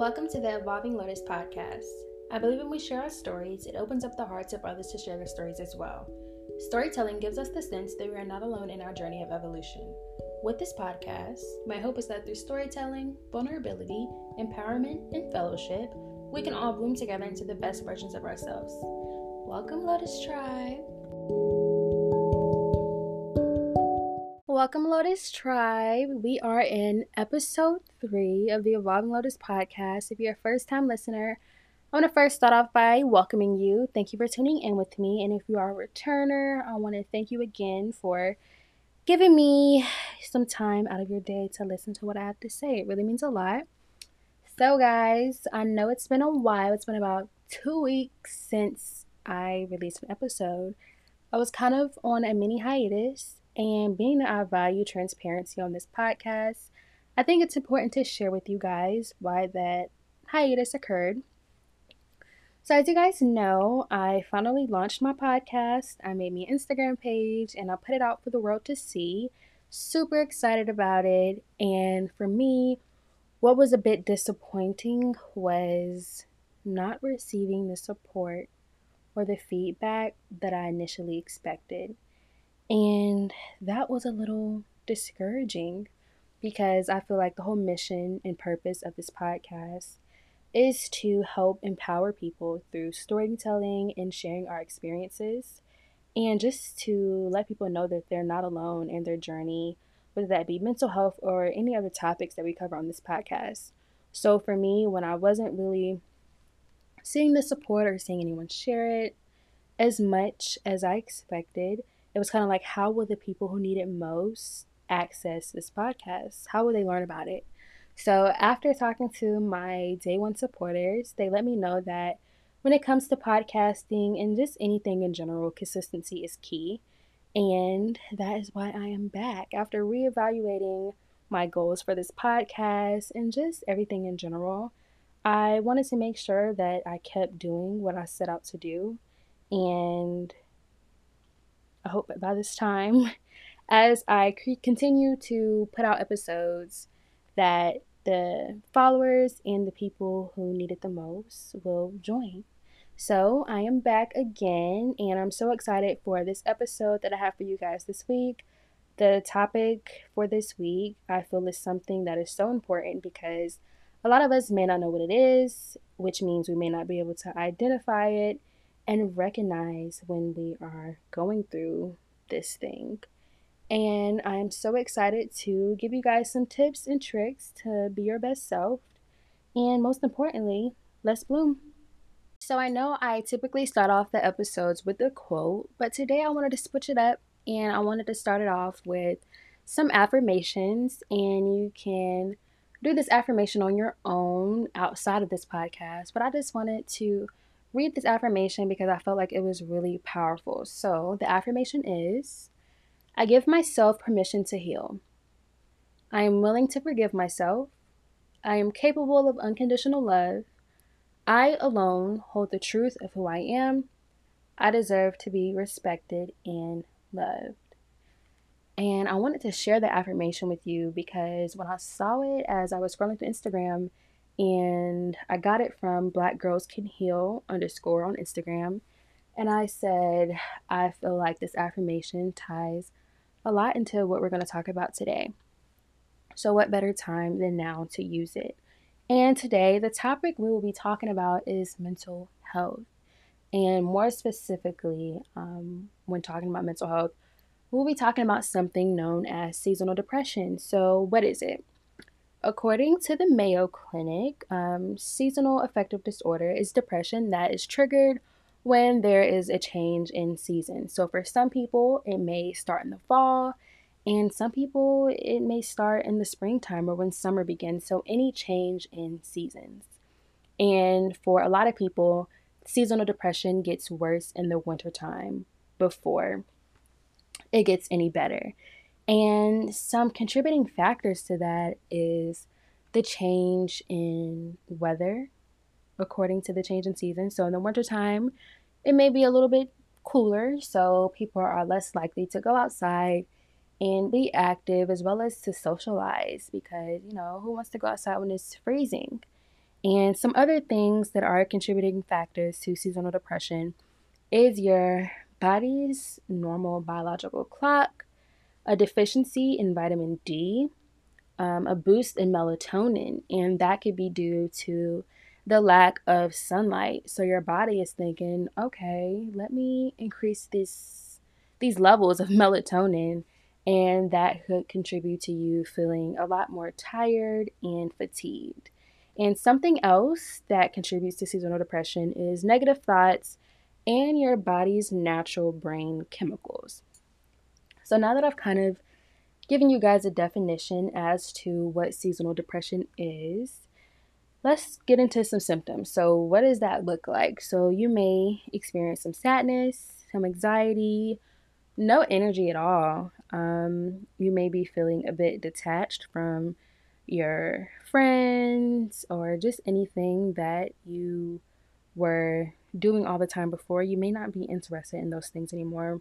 Welcome to the Evolving Lotus podcast. I believe when we share our stories, it opens up the hearts of others to share their stories as well. Storytelling gives us the sense that we are not alone in our journey of evolution. With this podcast, my hope is that through storytelling, vulnerability, empowerment, and fellowship, we can all bloom together into the best versions of ourselves. Welcome, Lotus Tribe. Welcome, Lotus Tribe. We are in episode three of the Evolving Lotus podcast. If you're a first time listener, I want to first start off by welcoming you. Thank you for tuning in with me. And if you are a returner, I want to thank you again for giving me some time out of your day to listen to what I have to say. It really means a lot. So, guys, I know it's been a while. It's been about two weeks since I released an episode. I was kind of on a mini hiatus and being that I value transparency on this podcast, I think it's important to share with you guys why that hiatus occurred. So, as you guys know, I finally launched my podcast. I made me an Instagram page and I put it out for the world to see. Super excited about it. And for me, what was a bit disappointing was not receiving the support or the feedback that I initially expected. And that was a little discouraging because I feel like the whole mission and purpose of this podcast is to help empower people through storytelling and sharing our experiences and just to let people know that they're not alone in their journey, whether that be mental health or any other topics that we cover on this podcast. So for me, when I wasn't really seeing the support or seeing anyone share it as much as I expected, it was kind of like how will the people who need it most access this podcast? How will they learn about it? So, after talking to my day one supporters, they let me know that when it comes to podcasting and just anything in general, consistency is key. And that is why I am back after reevaluating my goals for this podcast and just everything in general. I wanted to make sure that I kept doing what I set out to do and I hope by this time, as I continue to put out episodes, that the followers and the people who need it the most will join. So I am back again, and I'm so excited for this episode that I have for you guys this week. The topic for this week, I feel, is something that is so important because a lot of us may not know what it is, which means we may not be able to identify it and recognize when we are going through this thing. And I'm so excited to give you guys some tips and tricks to be your best self. And most importantly, let's bloom. So I know I typically start off the episodes with a quote, but today I wanted to switch it up and I wanted to start it off with some affirmations. And you can do this affirmation on your own outside of this podcast, but I just wanted to read this affirmation because I felt like it was really powerful. So, the affirmation is I give myself permission to heal. I am willing to forgive myself. I am capable of unconditional love. I alone hold the truth of who I am. I deserve to be respected and loved. And I wanted to share the affirmation with you because when I saw it as I was scrolling through Instagram, and I got it from Black Girls Can Heal underscore on Instagram. And I said, I feel like this affirmation ties a lot into what we're going to talk about today. So, what better time than now to use it? And today, the topic we will be talking about is mental health. And more specifically, um, when talking about mental health, we'll be talking about something known as seasonal depression. So, what is it? According to the Mayo Clinic, um, seasonal affective disorder is depression that is triggered when there is a change in season. So, for some people, it may start in the fall, and some people, it may start in the springtime or when summer begins. So, any change in seasons. And for a lot of people, seasonal depression gets worse in the wintertime before it gets any better. And some contributing factors to that is the change in weather according to the change in season. So in the wintertime, it may be a little bit cooler, so people are less likely to go outside and be active as well as to socialize because, you know, who wants to go outside when it's freezing? And some other things that are contributing factors to seasonal depression is your body's normal biological clock, a deficiency in vitamin D, um, a boost in melatonin, and that could be due to the lack of sunlight. So your body is thinking, okay, let me increase this these levels of melatonin and that could contribute to you feeling a lot more tired and fatigued. And something else that contributes to seasonal depression is negative thoughts and your body's natural brain chemicals. So now that I've kind of given you guys a definition as to what seasonal depression is, let's get into some symptoms. So, what does that look like? So, you may experience some sadness, some anxiety, no energy at all. Um, you may be feeling a bit detached from your friends or just anything that you were doing all the time before. You may not be interested in those things anymore.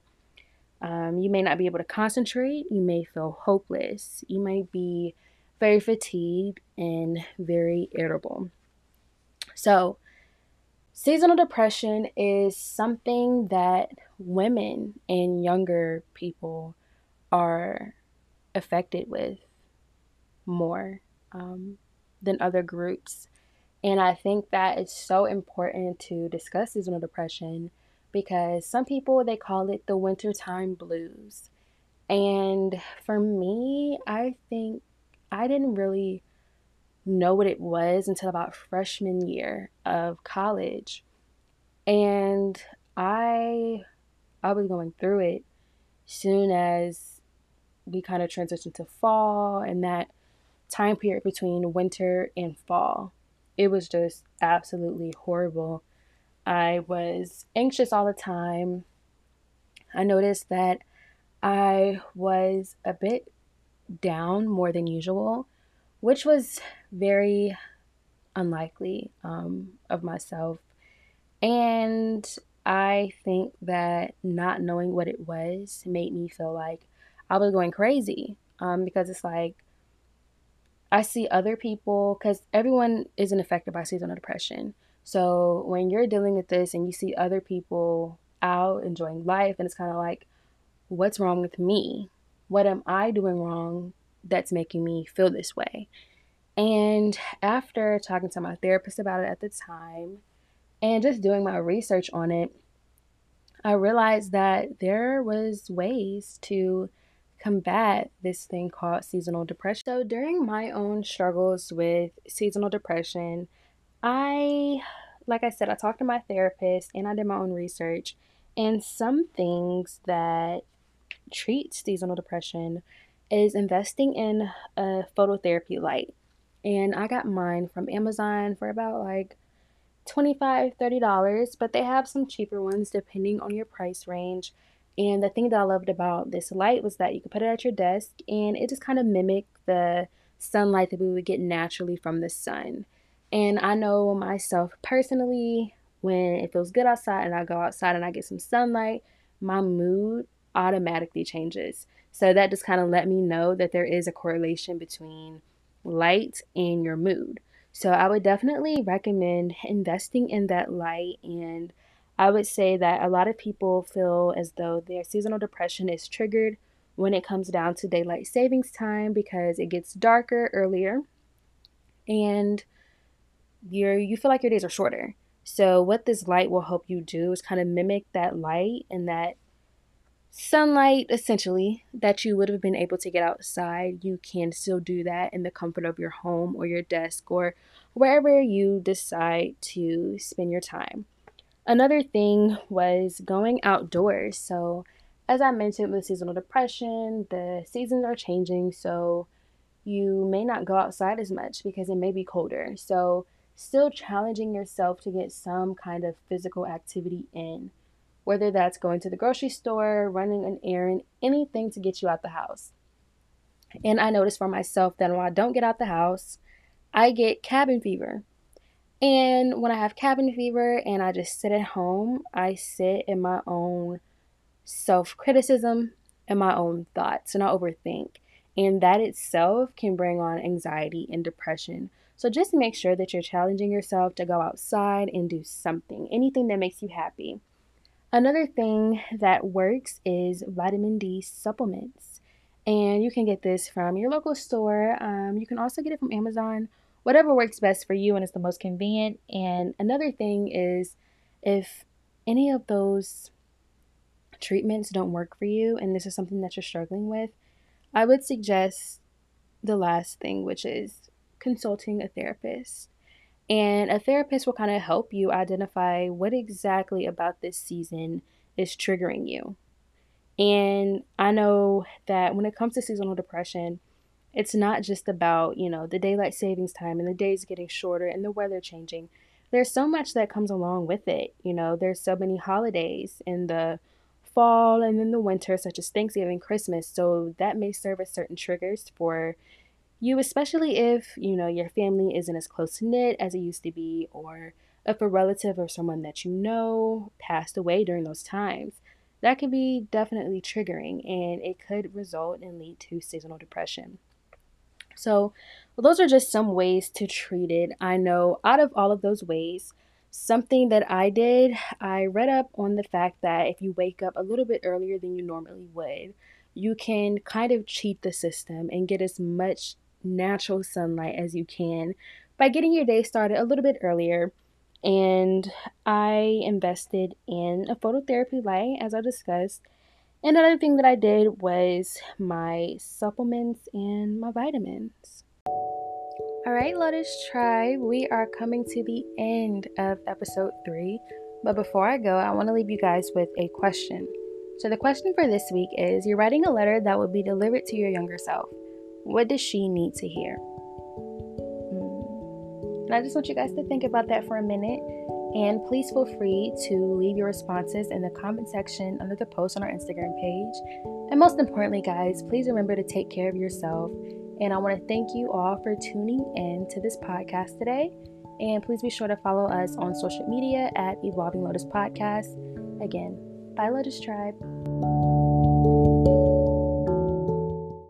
Um, you may not be able to concentrate. You may feel hopeless. You may be very fatigued and very irritable. So, seasonal depression is something that women and younger people are affected with more um, than other groups. And I think that it's so important to discuss seasonal depression because some people they call it the wintertime blues. And for me, I think I didn't really know what it was until about freshman year of college. And I I was going through it soon as we kind of transitioned to fall and that time period between winter and fall. It was just absolutely horrible. I was anxious all the time. I noticed that I was a bit down more than usual, which was very unlikely um, of myself. And I think that not knowing what it was made me feel like I was going crazy um, because it's like I see other people, because everyone isn't affected by seasonal depression. So when you're dealing with this and you see other people out enjoying life, and it's kind of like, what's wrong with me? What am I doing wrong that's making me feel this way? And after talking to my therapist about it at the time and just doing my research on it, I realized that there was ways to combat this thing called seasonal depression. So during my own struggles with seasonal depression, I like I said, I talked to my therapist and I did my own research and some things that treat seasonal depression is investing in a phototherapy light. And I got mine from Amazon for about like $25, $30, but they have some cheaper ones depending on your price range. And the thing that I loved about this light was that you could put it at your desk and it just kind of mimicked the sunlight that we would get naturally from the sun. And I know myself personally, when it feels good outside and I go outside and I get some sunlight, my mood automatically changes. So that just kind of let me know that there is a correlation between light and your mood. So I would definitely recommend investing in that light and I would say that a lot of people feel as though their seasonal depression is triggered when it comes down to daylight savings time because it gets darker earlier and you're you feel like your days are shorter. So what this light will help you do is kind of mimic that light and that sunlight essentially that you would have been able to get outside. You can still do that in the comfort of your home or your desk or wherever you decide to spend your time. Another thing was going outdoors. So, as I mentioned with seasonal depression, the seasons are changing, so you may not go outside as much because it may be colder. So, still challenging yourself to get some kind of physical activity in, whether that's going to the grocery store, running an errand, anything to get you out the house. And I noticed for myself that when I don't get out the house, I get cabin fever. And when I have cabin fever and I just sit at home, I sit in my own self criticism and my own thoughts and I overthink. And that itself can bring on anxiety and depression. So just make sure that you're challenging yourself to go outside and do something, anything that makes you happy. Another thing that works is vitamin D supplements. And you can get this from your local store. Um, you can also get it from Amazon, whatever works best for you and is the most convenient. And another thing is if any of those treatments don't work for you and this is something that you're struggling with, I would suggest the last thing, which is consulting a therapist. And a therapist will kind of help you identify what exactly about this season is triggering you. And I know that when it comes to seasonal depression, it's not just about, you know, the daylight savings time and the days getting shorter and the weather changing. There's so much that comes along with it. You know, there's so many holidays in the fall and then the winter, such as Thanksgiving, Christmas. So that may serve as certain triggers for you, especially if, you know, your family isn't as close knit as it used to be, or if a relative or someone that you know passed away during those times. That could be definitely triggering and it could result and lead to seasonal depression. So, well, those are just some ways to treat it. I know out of all of those ways, something that I did, I read up on the fact that if you wake up a little bit earlier than you normally would, you can kind of cheat the system and get as much natural sunlight as you can by getting your day started a little bit earlier. And I invested in a phototherapy light, as I discussed. And another thing that I did was my supplements and my vitamins. All right, Lotus Tribe, we are coming to the end of episode three. But before I go, I want to leave you guys with a question. So, the question for this week is You're writing a letter that will be delivered to your younger self. What does she need to hear? And I just want you guys to think about that for a minute. And please feel free to leave your responses in the comment section under the post on our Instagram page. And most importantly, guys, please remember to take care of yourself. And I want to thank you all for tuning in to this podcast today. And please be sure to follow us on social media at Evolving Lotus Podcast. Again, bye, Lotus Tribe.